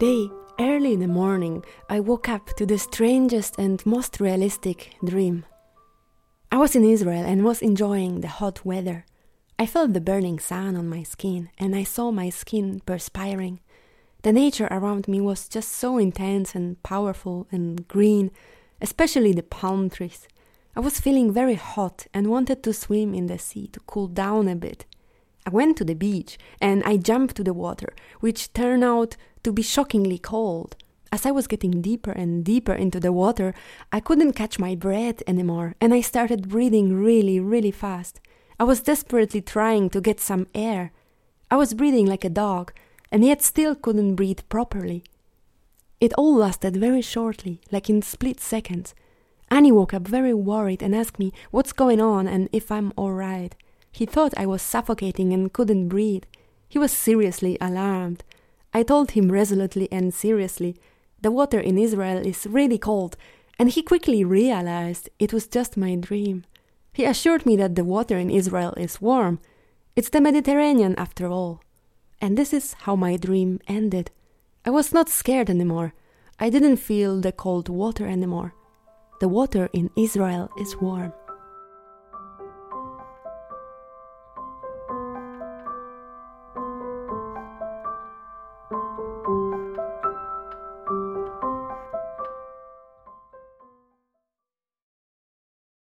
Today, early in the morning, I woke up to the strangest and most realistic dream. I was in Israel and was enjoying the hot weather. I felt the burning sun on my skin and I saw my skin perspiring. The nature around me was just so intense and powerful and green, especially the palm trees. I was feeling very hot and wanted to swim in the sea to cool down a bit. I went to the beach and I jumped to the water, which turned out to be shockingly cold. As I was getting deeper and deeper into the water, I couldn't catch my breath anymore and I started breathing really, really fast. I was desperately trying to get some air. I was breathing like a dog and yet still couldn't breathe properly. It all lasted very shortly, like in split seconds. Annie woke up very worried and asked me what's going on and if I'm alright. He thought I was suffocating and couldn't breathe. He was seriously alarmed. I told him resolutely and seriously the water in Israel is really cold, and he quickly realized it was just my dream. He assured me that the water in Israel is warm. It's the Mediterranean after all. And this is how my dream ended. I was not scared anymore. I didn't feel the cold water anymore. The water in Israel is warm.